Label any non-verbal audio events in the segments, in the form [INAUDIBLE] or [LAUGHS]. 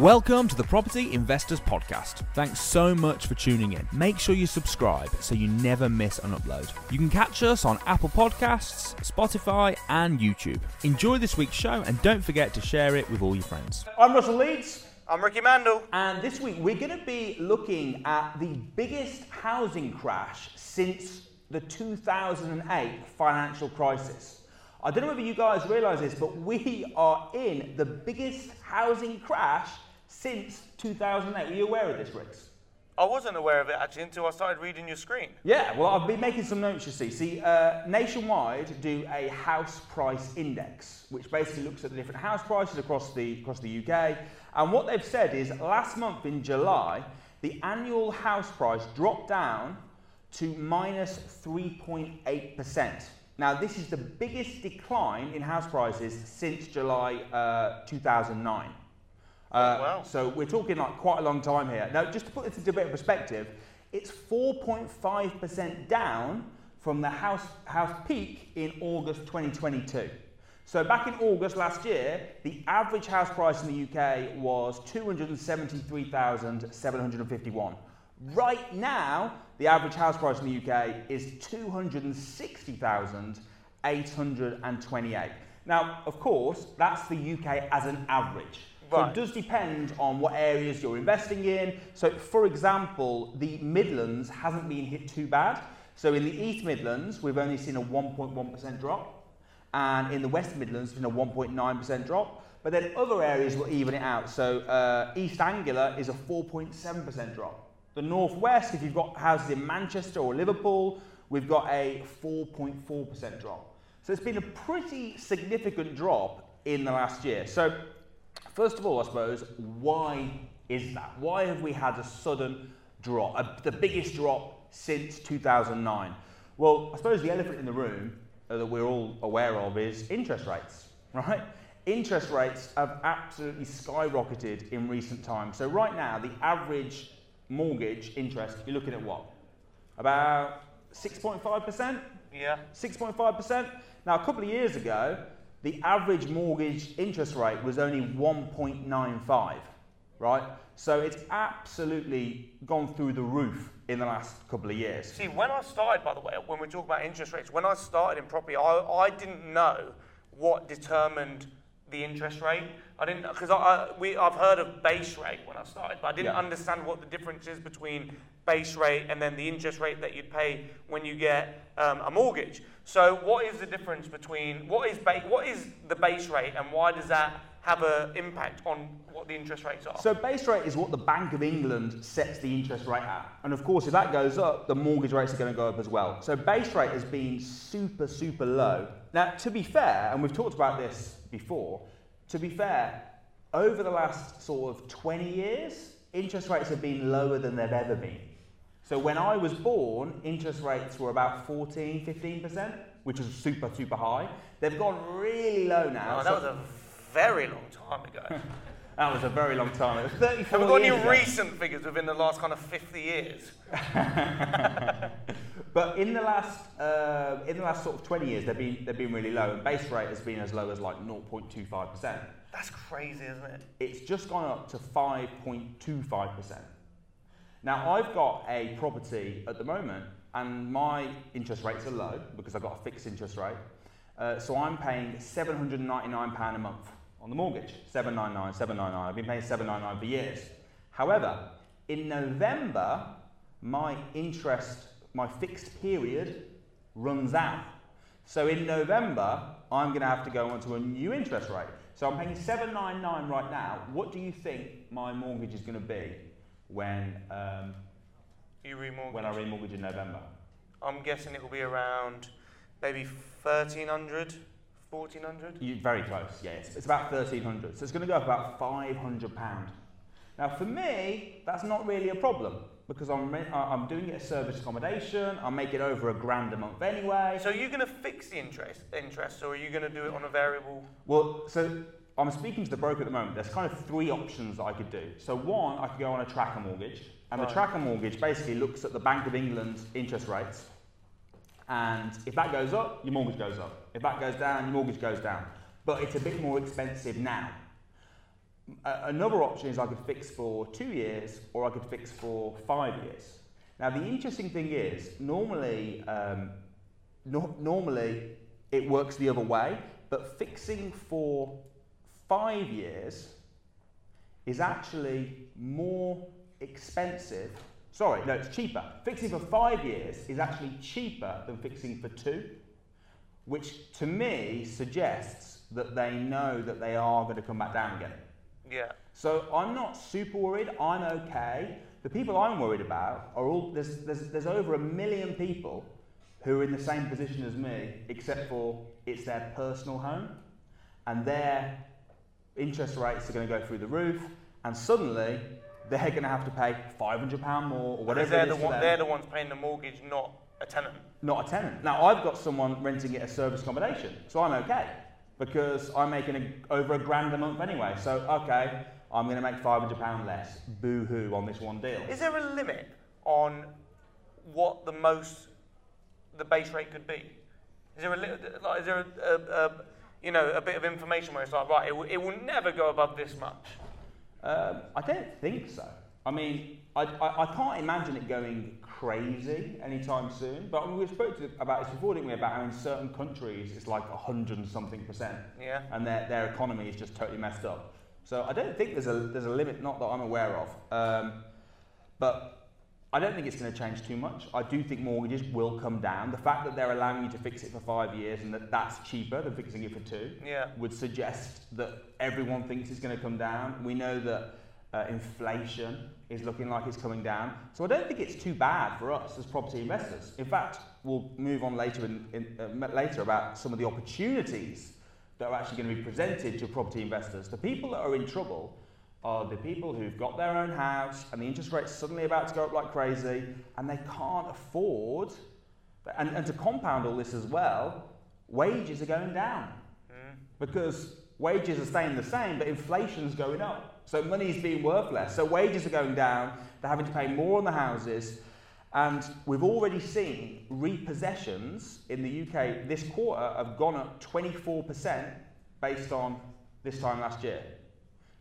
Welcome to the Property Investors Podcast. Thanks so much for tuning in. Make sure you subscribe so you never miss an upload. You can catch us on Apple Podcasts, Spotify, and YouTube. Enjoy this week's show and don't forget to share it with all your friends. I'm Russell Leeds, I'm Ricci Mandal. and this week we're going to be looking at the biggest housing crash since the 2008 financial crisis. I don't know whether you guys realise this, but we are in the biggest housing crash since 2008. Were you aware of this, Ricks? I wasn't aware of it actually until I started reading your screen. Yeah, well, I've been making some notes, you see. See, uh, Nationwide do a house price index, which basically looks at the different house prices across the, across the UK. And what they've said is last month in July, the annual house price dropped down to minus 3.8%. Now, this is the biggest decline in house prices since July uh, 2009. Uh, wow. So we're talking like quite a long time here. Now, just to put this into a bit of perspective, it's 4.5% down from the house, house peak in August 2022. So back in August last year, the average house price in the UK was 273,751. Right now, the average house price in the UK is 260,828. Now, of course, that's the UK as an average. So it does depend on what areas you're investing in. So, for example, the Midlands hasn't been hit too bad. So, in the East Midlands, we've only seen a 1.1% drop, and in the West Midlands, we've seen a 1.9% drop. But then other areas will even it out. So, uh, East Anglia is a 4.7% drop. The Northwest, if you've got houses in Manchester or Liverpool, we've got a 4.4% drop. So, it's been a pretty significant drop in the last year. So, First of all, I suppose, why is that? Why have we had a sudden drop, a, the biggest drop since 2009? Well, I suppose the elephant in the room that we're all aware of is interest rates, right? Interest rates have absolutely skyrocketed in recent times. So, right now, the average mortgage interest, you're looking at what? About 6.5%? Yeah. 6.5%. Now, a couple of years ago, the average mortgage interest rate was only 1.95, right? So it's absolutely gone through the roof in the last couple of years. See, when I started, by the way, when we talk about interest rates, when I started in property, I, I didn't know what determined the interest rate. I didn't because I, I we I've heard of base rate when I started, but I didn't Yeah. understand what the difference is between base rate and then the interest rate that you'd pay when you get um, a mortgage. So, what is the difference between what is ba- what is the base rate and why does that have an impact on what the interest rates are? So base rate is what the Bank of England sets the interest rate at. And of course, if that goes up, the mortgage rates are going to go up as well. So base rate has been super, super low. Now, to be fair, and we've talked about this before, to be fair, over the last sort of 20 years, interest rates have been lower than they've ever been. So when I was born, interest rates were about 14, 15%, which is super, super high. They've gone really low now. Oh, so- that was a very long time ago. [LAUGHS] that was a very long time. It was 34 Have we got any ago. recent figures within the last kind of 50 years? [LAUGHS] But in the last uh, in the last sort of 20 years, they've been they've been really low, and base rate has been as low as like 0.25 percent. That's crazy, isn't it? It's just gone up to 5.25 percent. Now I've got a property at the moment, and my interest rates are low because I've got a fixed interest rate. Uh, so I'm paying 799 pound a month on the mortgage. 799, 799. I've been paying 799 for years. However, in November, my interest, my fixed period runs out. So in November, I'm going to have to go onto a new interest rate. So I'm paying 799 right now. What do you think my mortgage is going to be when um, You remortgage. when I remortgage in November? I'm guessing it will be around maybe 1300, 1400. You, very close, yeah. It's, it's about 1300 So it's going to go up about 500 pound. Now, for me, that's not really a problem because I'm, I'm doing it as service accommodation. I make it over a grand a month anyway. So are you going to fix the interest, interest, or are you going to do it on a variable? Well, so I'm speaking to the broker at the moment. There's kind of three options that I could do. So one, I could go on a tracker mortgage, and the tracker mortgage basically looks at the Bank of England's interest rates, and if that goes up, your mortgage goes up. If that goes down, your mortgage goes down. But it's a bit more expensive now. Another option is I could fix for two years or I could fix for five years. Now, the interesting thing is, normally, um, no- normally it works the other way, but fixing for five years is actually more expensive. Sorry, no, it's cheaper. Fixing for five years is actually cheaper than fixing for two, which to me suggests that they know that they are going to come back down again. Yeah. So I'm not super worried. I'm okay. The people I'm worried about are all there's, there's, there's over a million people who are in the same position as me, except for it's their personal home, and their interest rates are going to go through the roof, and suddenly they're going to have to pay £500 more or whatever they're it the, one, they're the ones paying the mortgage, not a tenant. not a tenant. Now I've got someone renting it as service accommodation, so I'm okay because I'm making a, over a grand a month anyway. So okay, I'm going to make five hundred pound less. Boo hoo on this one deal. Is there a limit on what the most the base rate could be? Is there a li- like, is there a, a, a you know a bit of information where it's like right, it, will- it will never go above this much? Um, I don't think so. I mean, I, I, I can't imagine it going crazy anytime soon. But I mean, we spoke to, about this before, didn't we? About how in certain countries it's like a hundred and something percent. Yeah. and their, their economy is just totally messed up. So I don't think there's a, there's a limit, not that I'm aware of. Um, but I don't think it's going to change too much. I do think mortgages will come down. The fact that they're allowing you to fix it for five years and that that's cheaper than fixing it for two Yeah. would suggest that everyone thinks it's going to come down. We know that uh, inflation is looking like it's coming down. So I don't think it's too bad for us as property investors. In fact, we'll move on later in, in, uh, later about some of the opportunities that are actually going to be presented to property investors. The people that are in trouble are the people who've got their own house and the interest rate's suddenly about to go up like crazy and they can't afford and, and to compound all this as well, wages are going down because wages are staying the same, but inflation's going up. So money's being worth less. So wages are going down. They're having to pay more on the houses. And we've already seen repossessions in the UK this quarter have gone up 24% based on this time last year.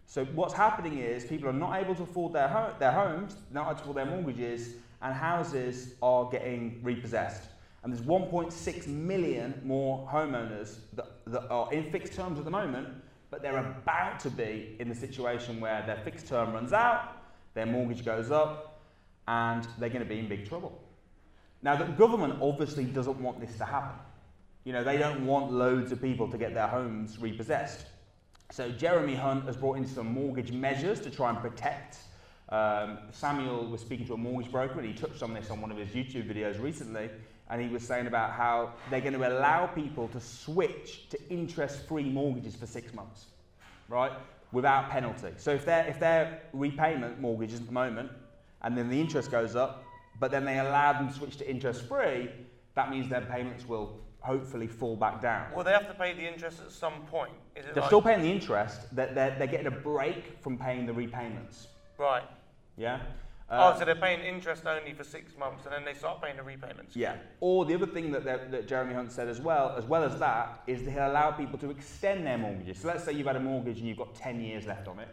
So what's happening is people are not able to afford their, ho- their homes, not able to afford their mortgages, and houses are getting repossessed. And there's 1.6 million more homeowners that, that are in fixed terms at the moment, but they're about to be in the situation where their fixed term runs out, their mortgage goes up, and they're going to be in big trouble. Now, the government obviously doesn't want this to happen. You know, they don't want loads of people to get their homes repossessed. So Jeremy Hunt has brought in some mortgage measures to try and protect. Um, Samuel was speaking to a mortgage broker and he touched on this on one of his YouTube videos recently. And he was saying about how they're going to allow people to switch to interest-free mortgages for six months, right, without penalty. So if their if their repayment mortgages at the moment, and then the interest goes up, but then they allow them to switch to interest-free, that means their payments will hopefully fall back down. Well, they have to pay the interest at some point? Is it They're like, still paying the interest. They're, they're, they're getting a break from paying the repayments. right? Yeah. oh, Uh, so they're paying interest only for six months, and then they start paying the repayments. yeah. Or the other thing that, that Jeremy Hunt said as well, as well as that, is that he'll allow people to extend their mortgages. So let's say you've had a mortgage and you've got 10 years left on it.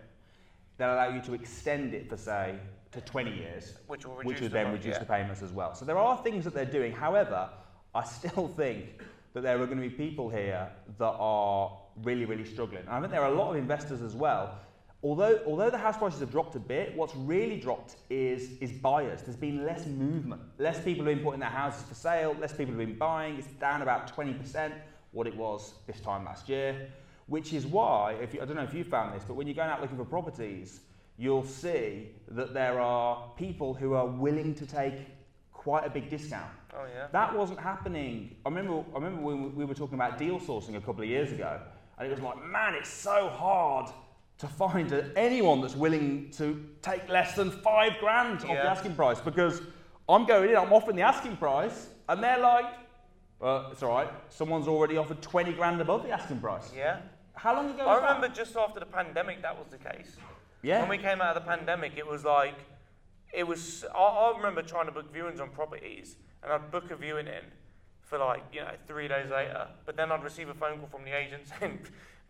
They'll allow you to extend it for say to 20 years, Which will reduce which would the then reduce yeah. the payments as well. So there are things that they're doing. However, I still [LAUGHS] think that there are going to be people here that are really, really struggling. And I think there are a lot of investors as well. Although, although the house prices have dropped a bit, what's really dropped is, is buyers. There's been less movement. Less people have been putting their houses for sale, less people have been buying. It's down about 20% what it was this time last year. Which is why, if you, I don't know if you found this, but when you're going out looking for properties, you'll see that there are people who are willing to take quite a big discount. Oh yeah. That wasn't happening. I remember, I remember when we were talking about deal sourcing a couple of years ago, and it was like, man, it's so hard to find anyone that's willing to take less than five grand off the asking price because I'm going in, I'm offering the asking price, and they're like, well, it's all right, someone's already offered 20 grand above the asking price. Yeah. How long ago I was that? remember just after the pandemic that was the case. Yeah. When we came out of the pandemic, it was like, it was. I, I remember trying to book viewings on properties, and I'd book a viewing in for like you know three days later, but then I'd receive a phone call from the agent [LAUGHS] saying,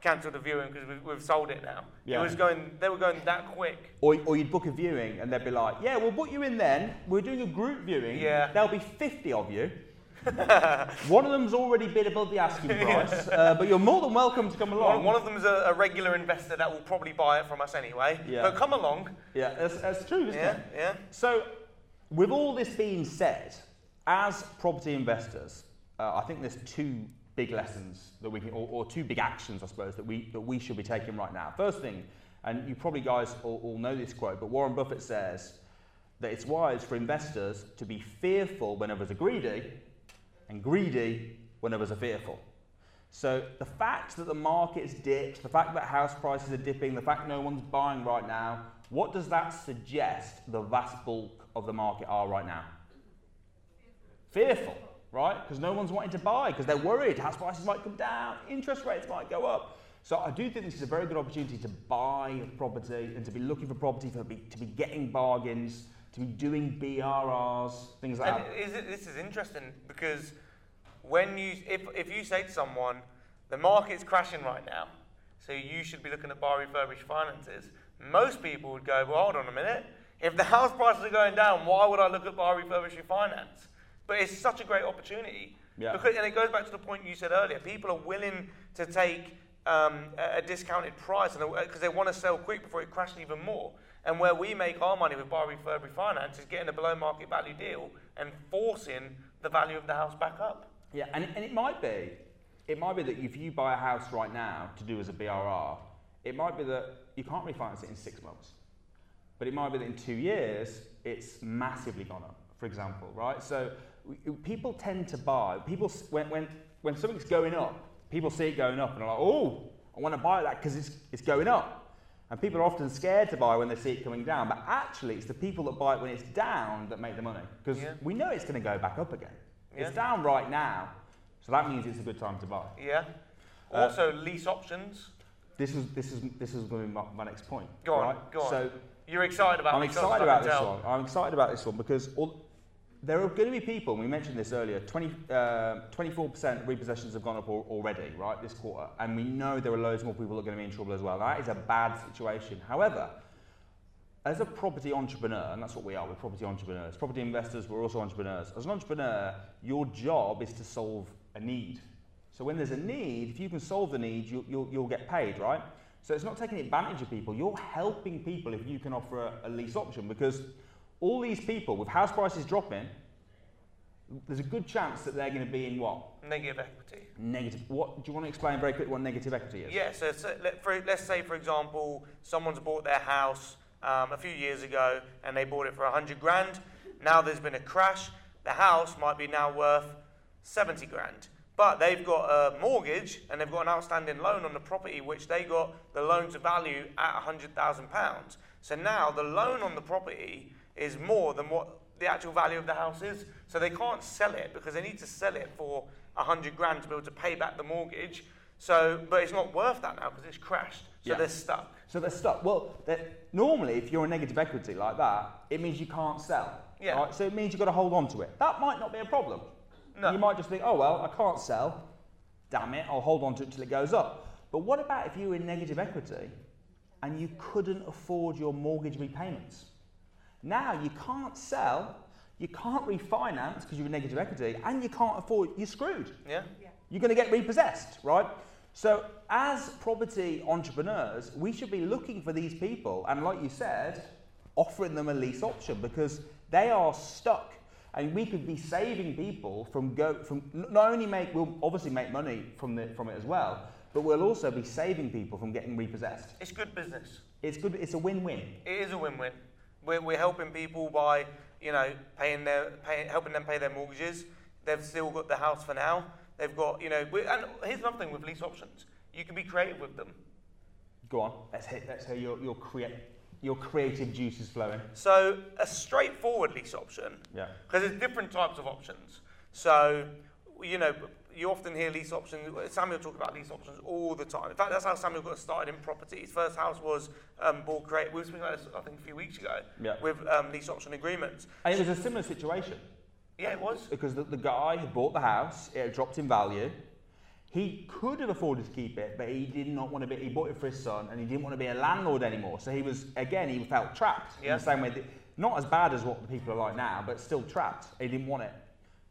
"Cancel the viewing because we've, we've sold it now. Yeah. It was going, they were going that quick. Or, or you'd book a viewing and they'd be like, yeah, we'll book you in then. We're doing a group viewing. Yeah. There'll be 50 of you. [LAUGHS] one of them's already bid above the asking [LAUGHS] price, uh, but you're more than welcome to come along. One, one of them's a, a regular investor that will probably buy it from us anyway. Yeah. But come along. yeah, that's, that's true, isn't Yeah, it? yeah. So, with all this being said, as property investors, uh, I think there's two big lessons that we can, or, or two big actions, I suppose, that we, that we should be taking right now. First thing, and you probably guys all, all know this quote, but Warren Buffett says that it's wise for investors to be fearful when others are greedy and greedy when others are fearful. So the fact that the market's dipped, the fact that house prices are dipping, the fact no one's buying right now, what does that suggest the vast bulk of the market are right now? Fearful, right? Because no one's wanting to buy because they're worried house prices might come down, interest rates might go up. So I do think this is a very good opportunity to buy property and to be looking for property, for be, to be getting bargains, to be doing BRRs, things like And that. is it, this is interesting because when you, if, if you say to someone, the market's crashing right now, so you should be looking at buy refurbished finances, most people would go, well, hold on a minute. If the [LAUGHS] house prices are going down, why would I look at buy refurbished refinance? But it's such a great opportunity. Yeah. Because, and it goes back to the point you said earlier. People are willing to take um, a, discounted price because they want to sell quick before it crashes even more. And where we make our money with buy refurb refinance is getting a below market value deal and forcing the value of the house back up. Yeah, and it, and it might be, it might be that if you buy a house right now to do as a BRR, it might be that you can't refinance it in six months, but it might be that in two years it's massively gone up. For example, right? So people tend to buy. People when when when something's going up, people see it going up and are like, oh, I want to buy that because it's it's going up. And people are often scared to buy when they see it coming down, but actually it's the people that buy it when it's down that make the money because Yeah. we know it's going to go back up again. Yeah. It's down right now, so that means it's a good time to buy. Yeah. Uh, Also, lease options. This is this is this is going to be my, my next point. Go on, right? go on. So You're excited about I'm excited about this one. I'm excited about this one because all, there are going to be people. and We mentioned this earlier. 20, uh, 24% repossessions have gone up al- already, right, this quarter, and we know there are loads more people that are going to be in trouble as well. That is a bad situation. However, as a property entrepreneur, and that's what we are, we're property entrepreneurs, property investors, we're also entrepreneurs. As an entrepreneur, your job is to solve a need. So when there's a need, if you can solve the need, you'll, you'll, you'll get paid, right? So it's not taking advantage of people, you're helping people if you can offer a, a lease option because all these people, with house prices dropping, there's a good chance that they're going to be in what? Negative equity. Negative. What do you want to explain very quickly what negative equity is? Yeah, so, so let, for, let's say, for example, someone's bought their house um, a few years ago and they bought it for 100 grand. Now there's been a crash. The house might be now worth 70 grand. But they've got a mortgage and they've got an outstanding loan on the property, which they got the loan to value at £100,000. So now the loan on the property is more than what the actual value of the house is. So they can't sell it because they need to sell it for 100 grand to be able to pay back the mortgage. So, but it's not worth that now because it's crashed. So Yeah. they're stuck. So they're stuck. Well, they're, normally, if you're a negative equity like that, it means you can't sell. Yeah. Right? So it means you've got to hold on to it. That might not be a problem. No. You might just think, oh, well, I can't sell. Damn it, I'll hold on to it till it goes up. But what about if you were in negative equity and you couldn't afford your mortgage repayments? Now you can't sell, you can't refinance because you're in negative equity, and you can't afford, you're screwed Yeah? you're going to get repossessed, right? So, as property entrepreneurs, we should be looking for these people and, like you said, offering them a lease option because they are stuck. And we could be saving people from go from not only make we'll obviously make money from the from it as well, but we'll also be saving people from getting repossessed. It's good business. It's good. It's a win-win. It is a win-win. We're, we're helping people by, you know, paying their, paying, helping them pay their mortgages. They've still got the house for now. They've got, you know, we, and here's another thing with lease options. You can be creative with them. Go on. Let's hit. Let's hear your your create your creative juices flowing. So a straightforward lease option, Yeah. because there's different types of options. So, you know, you often hear lease options. Samuel talk about lease options all the time. In fact, that's how Samuel got started in property. His first house was um, bought create. We were speaking about this, I think, a few weeks ago Yeah. with um, lease option agreements. And it was a similar situation. Yeah, it was. because the, the guy had bought the house, it had dropped in value. He could have afforded to keep it, but he did not want to be. He bought it for his son, and he didn't want to be a landlord anymore. So he was again, he felt trapped in the same way. That, not as bad as what the people are like now, but still trapped. He didn't want it.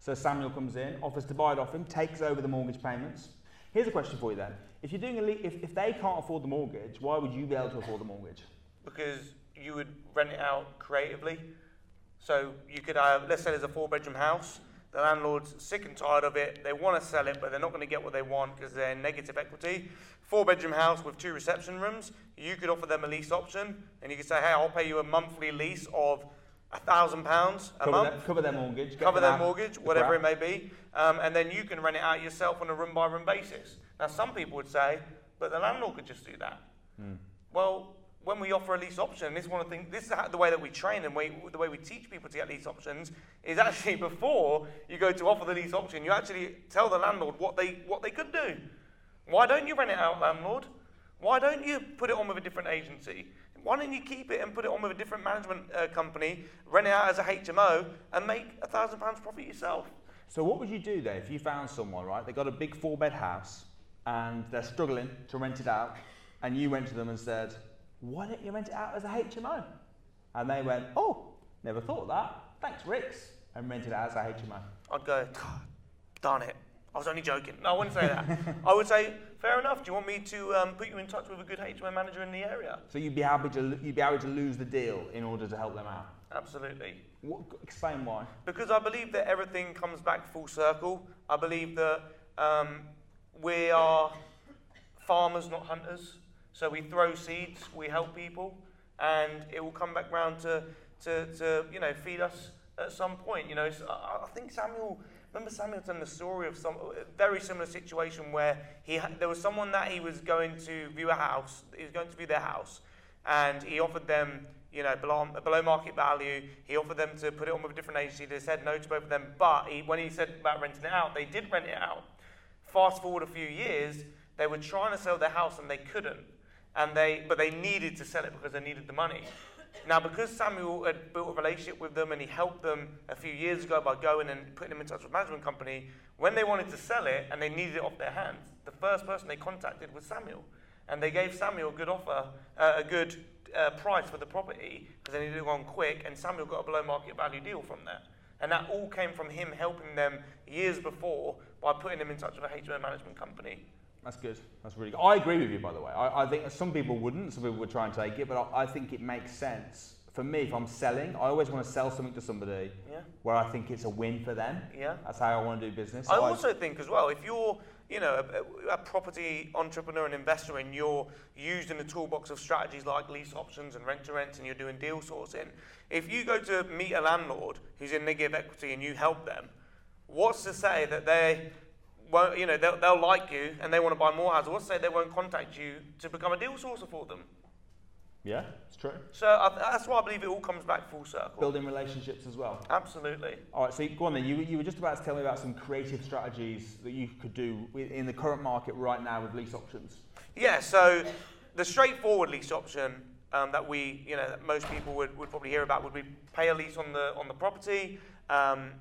So Samuel comes in, offers to buy it off him, takes over the mortgage payments. Here's a question for you then: If you're doing a le- if, if they can't afford the mortgage, why would you be able to afford the mortgage? because you would rent it out creatively. So you could have, let's say there's a four bedroom house, the landlord's sick and tired of it, they want to sell it, but they're not going to get what they want because they're negative equity. Four bedroom house with two reception rooms, you could offer them a lease option and you could say, hey, I'll pay you a monthly lease of a thousand pounds a Cover, month. their, cover their mortgage. cover their out mortgage, the whatever it may be, um, and then you can rent it out yourself on a room by room basis. Now, some people would say, but the landlord could just do that. Hmm. Well, when we offer a lease option, this is one of the things. This is how, the way that we train and way, the way we teach people to get lease options is actually [LAUGHS] before you go to offer the lease option, you actually tell the landlord what they what they could do. Why don't you rent it out, landlord? Why don't you put it on with a different agency? Why don't you keep it and put it on with a different management uh, company, rent it out as a HMO, and make a thousand pounds profit yourself? So what would you do there if you found someone, right? They got a big four bed house and they're struggling to rent it out, and you went to them and said, "Why don't you rent it out as a HMO?" And they went, "Oh, never thought of that. Thanks, Ricks," and rented it out as a HMO. I'd go, God, darn it. I was only joking. No, I wouldn't say that. [LAUGHS] I would say, fair enough. Do you want me to um, put you in touch with a good HMO manager in the area? So you'd be happy to you'd be happy to lose the deal in order to help them out. Absolutely. What, explain why. Because I believe that everything comes back full circle. I believe that um, we are farmers, not hunters. So we throw seeds, we help people, and it will come back round to, to, to you know, feed us at some point. You know, so I, I think Samuel, remember Samuel telling the story of some very similar situation where he there was someone that he was going to view a house, he was going to view their house, and he offered them, you know, below, below market value. He offered them to put it on with a different agency. They said no to both of them, but he, when he said about renting it out, they did rent it out. Fast forward a few years, they were trying to sell their house and they couldn't, and they but they needed to sell it because they needed the money. Now, because Samuel had built a relationship with them and he helped them a few years ago by going and putting them in touch with a management company, when they wanted to sell it and they needed it off their hands, the first person they contacted was Samuel. And they gave Samuel a good offer, uh, a good uh, price for the property because they needed it on quick, and Samuel got a below market value deal from that. And that all came from him helping them years before by putting them in touch with a HMO management company. That's good. That's really good. I agree with you, by the way. I, I think some people wouldn't. Some people would try and take it, but I, I think it makes sense. For me, if I'm selling, I always want to sell something to somebody Yeah, where I think it's a win for them. yeah. That's how I want to do business. I So also think as well, if you're, you know, a, a property entrepreneur and investor and you're using the toolbox of strategies like lease options and rent to rent and you're doing deal sourcing, if you go to meet a landlord who's in negative equity and you help them, what's to say that they won't, you know, they'll, they'll like you and they want to buy more houses? What's to say they won't contact you to become a deal sourcer for them? yeah, it's true. So I, that's why I believe it all comes back full circle. Building relationships as well. Absolutely. All right, so go on then. You, you were just about to tell me about some creative strategies that you could do in the current market right now with lease options. Yeah, so the straightforward lease option um, that we, you know, that most people would, would probably hear about would be pay a lease on the on the property, um,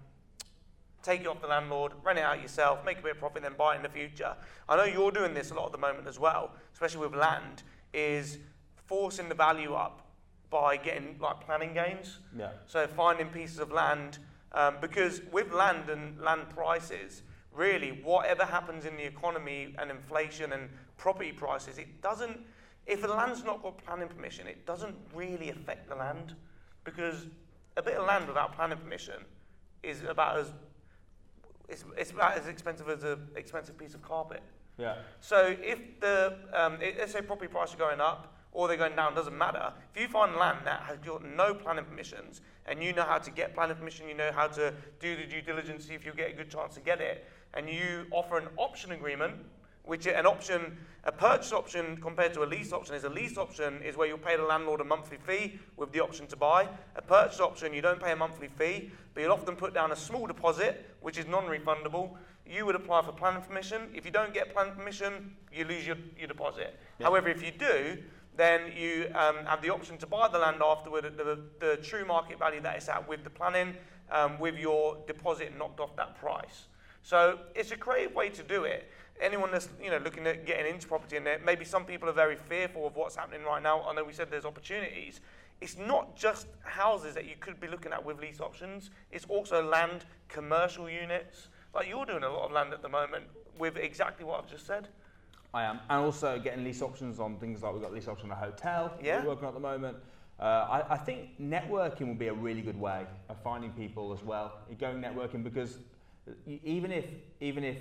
take it off the landlord, rent it out yourself, make a bit of profit, then buy it in the future. I know you're doing this a lot at the moment as well, especially with land, is forcing the value up by getting like planning gains. Yeah. So finding pieces of land, um, because with land and land prices, really whatever happens in the economy and inflation and property prices, it doesn't. If the land's not got planning permission, it doesn't really affect the land, because a bit of land without planning permission is about as it's, it's about as expensive as an expensive piece of carpet. Yeah. So if the um, let's say property prices are going up or they're going down, doesn't matter. If you find land that has got no planning permissions and you know how to get planning permission, you know how to do the due diligence, see if you get a good chance to get it, and you offer an option agreement, which an option, a purchase option compared to a lease option is a lease option is where you'll pay the landlord a monthly fee with the option to buy. A purchase option, you don't pay a monthly fee, but you'll often put down a small deposit, which is non-refundable. You would apply for planning permission. If you don't get planning permission, you lose your, your deposit. Yeah. However, if you do, then you um, have the option to buy the land afterward at the, the true market value that it's at with the planning, um, with your deposit knocked off that price. So it's a creative way to do it. Anyone that's you know looking at getting into property and there, maybe some people are very fearful of what's happening right now. I know we said there's opportunities. It's not just houses that you could be looking at with lease options. It's also land, commercial units. Like you're doing a lot of land at the moment with exactly what I've just said. I am, and also getting lease options on things like we've got lease option on a hotel. Yeah. we're working at the moment. Uh, I, I think networking will be a really good way of finding people as well. Going networking because even if even if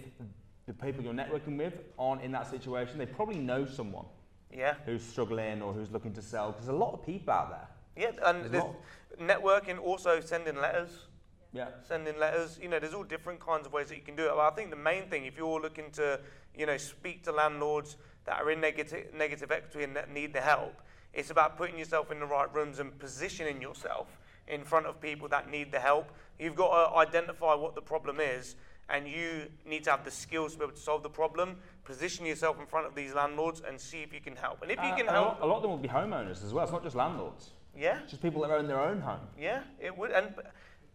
the people you're networking with aren't in that situation, they probably know someone Yeah. who's struggling or who's looking to sell. Because there's a lot of people out there. Yeah, and There's there's networking, also sending letters. Yeah. sending letters. You know, there's all different kinds of ways that you can do it. But I think the main thing, if you're looking to, you know, speak to landlords that are in negative negative equity and that need the help, it's about putting yourself in the right rooms and positioning yourself in front of people that need the help. You've got to identify what the problem is, and you need to have the skills to be able to solve the problem. Position yourself in front of these landlords and see if you can help. And if you Uh, can help, a lot of them will be homeowners as well. It's not just landlords. yeah, It's just people that own their own home. Yeah, it would. And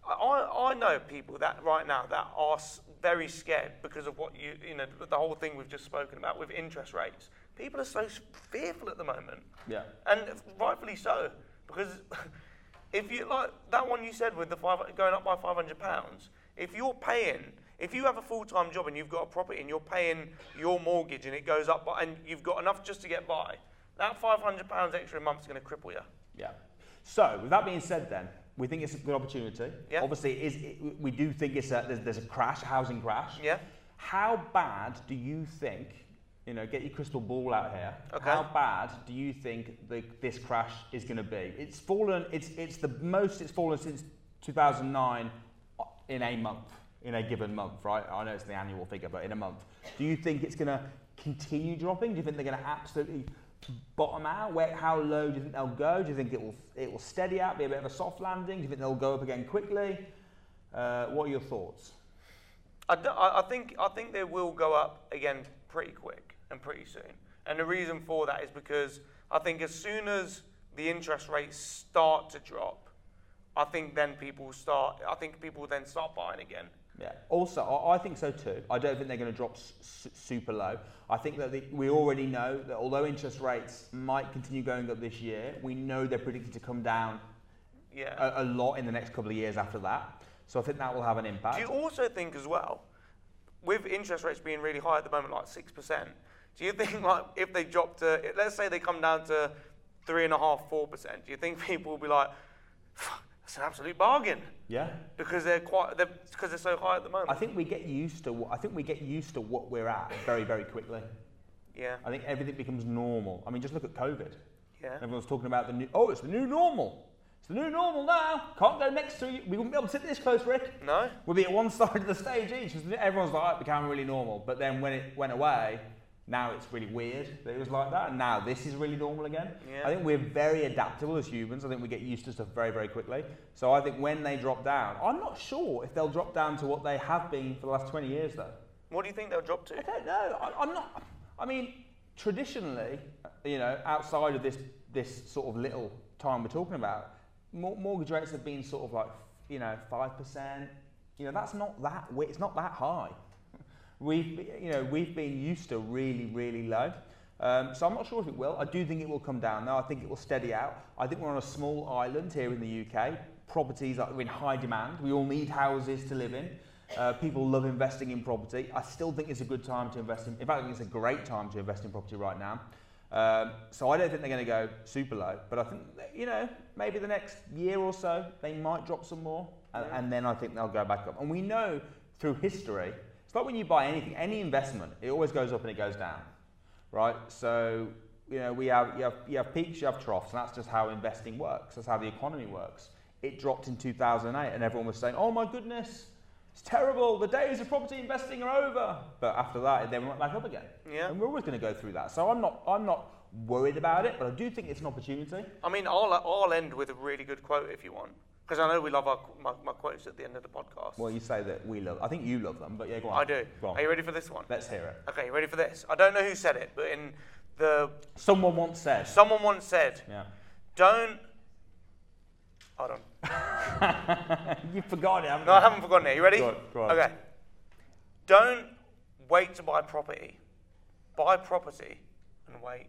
I, I know people that right now that are very scared because of what you, you know, the whole thing we've just spoken about with interest rates. People are so fearful at the moment, Yeah. and rightfully so, because [LAUGHS] if you like that one you said with the five going up by five hundred pounds, if you're paying. If you have a full-time job and you've got a property and you're paying your mortgage and it goes up by, and you've got enough just to get by, that £500 extra a month is going to cripple you. Yeah. So, with that being said, then we think it's a good opportunity. Yeah. Obviously, it is it, we do think it's a, there's, there's a crash, a housing crash. Yeah. How bad do you think? You know, get your crystal ball out here. Okay. How bad do you think the, this crash is going to be? It's fallen. It's it's the most it's fallen since 2009 in a month, in a given month, right? I know it's the annual figure, but in a month. Do you think it's going to continue dropping? Do you think they're going to absolutely bottom out? Where, how low do you think they'll go? Do you think it will it will steady out, be a bit of a soft landing? Do you think they'll go up again quickly? Uh, what are your thoughts? I, I- think I think they will go up again pretty quick and pretty soon. And the reason for that is because I think as soon as the interest rates start to drop, I think then people start. I think people then start buying again. Yeah. Also, I, I think so too. I don't think they're going to drop super low. I think that the, we already know that although interest rates might continue going up this year, we know they're predicted to come down Yeah. a, a lot in the next couple of years after that. So I think that will have an impact. Do you also think as well, with interest rates being really high at the moment, like six percent? Do you think like if they drop to, let's say they come down to three and a half, four percent? Do you think people will be like, "Fuck, that's an absolute bargain yeah. because they're quite, they're, because they're so high at the moment? I think we get used to. what- I think we get used to what we're at very, very quickly. yeah. I think everything becomes normal. I mean, just look at COVID. Yeah. Everyone's talking about the new. Oh, it's the new normal. It's the new normal now. Can't go next to you. We wouldn't be able to sit this close, Rick. No. We'll be at one [LAUGHS] side of the stage each. Everyone's like, oh, it became really normal. But then when it went away, now it's really weird that it was like that. And now this is really normal again. Yeah. I think we're very adaptable as humans. I think we get used to stuff very, very quickly. So I think when they drop down, I'm not sure if they'll drop down to what they have been for the last 20 years, though. What do you think they'll drop to? I don't know. I, I'm not. I mean, traditionally, you know, outside of this this sort of little time we're talking about, mortgage rates have been sort of like you know five percent. You know, that's not that. It's not that high. We've you know we've been used to really really low. Um, so I'm not sure if it will. I do think it will come down though. I think it will steady out. I think we're on a small island here in the UK. Properties are in high demand. We all need houses to live in. Uh, people love investing in property. I still think it's a good time to invest in. In fact, I think it's a great time to invest in property right now. Um, so I don't think they're going to go super low, but I think you know maybe the next year or so they might drop some more, and, Yeah. and then I think they'll go back up. And we know through history, it's like when you buy anything, any investment, it always goes up and it goes down, right? So you know we have you have you have peaks, you have troughs, and that's just how investing works. That's how the economy works. It dropped in 2008, and everyone was saying, "Oh my goodness." It's terrible. The days of property investing are over. But after that, it then went back up again. Yeah. And we're always going to go through that. So I'm not, I'm not worried about it, but I do think it's an opportunity. I mean, I'll, I'll end with a really good quote if you want. Because I know we love our, my, my quotes at the end of the podcast. Well, you say that we love. I think you love them, but yeah, go on. I do. Go on. Are you ready for this one? Let's hear it. Okay, you ready for this? I don't know who said it, but in the. Someone once said. Someone once said, Yeah. don't. Hold on. [LAUGHS] you forgot it, haven't No, I haven't forgotten it. You ready? Go on, go on. Okay. Don't wait to buy property. Buy property and wait.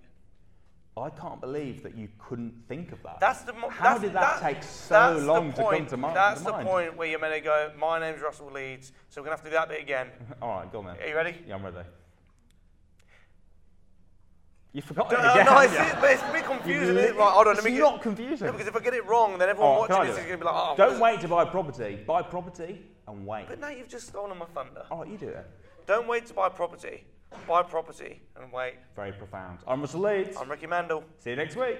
I can't believe that you couldn't think of that. That's the. mo- How that's- did that, that- take so long to come to mi- That's the mind? point where you're meant to go. My name's Russell Leeds, so we're gonna have to do that bit again. [LAUGHS] All right, go on then. Are you ready? Yeah, I'm ready. You forgot No, it again. no, it's, [LAUGHS] it's a bit confusing. Isn't it? Right, hold on, it's let me get. not confusing. No, because if I get it wrong, then everyone right, watching this is gonna be like, oh. Don't wait to buy property. Buy property and wait. But now you've just stolen my thunder. All right, you do it. Don't wait to buy property. Buy property and wait. Very profound. I'm Russell Leeds. I'm Ricci Mandal. See you next week.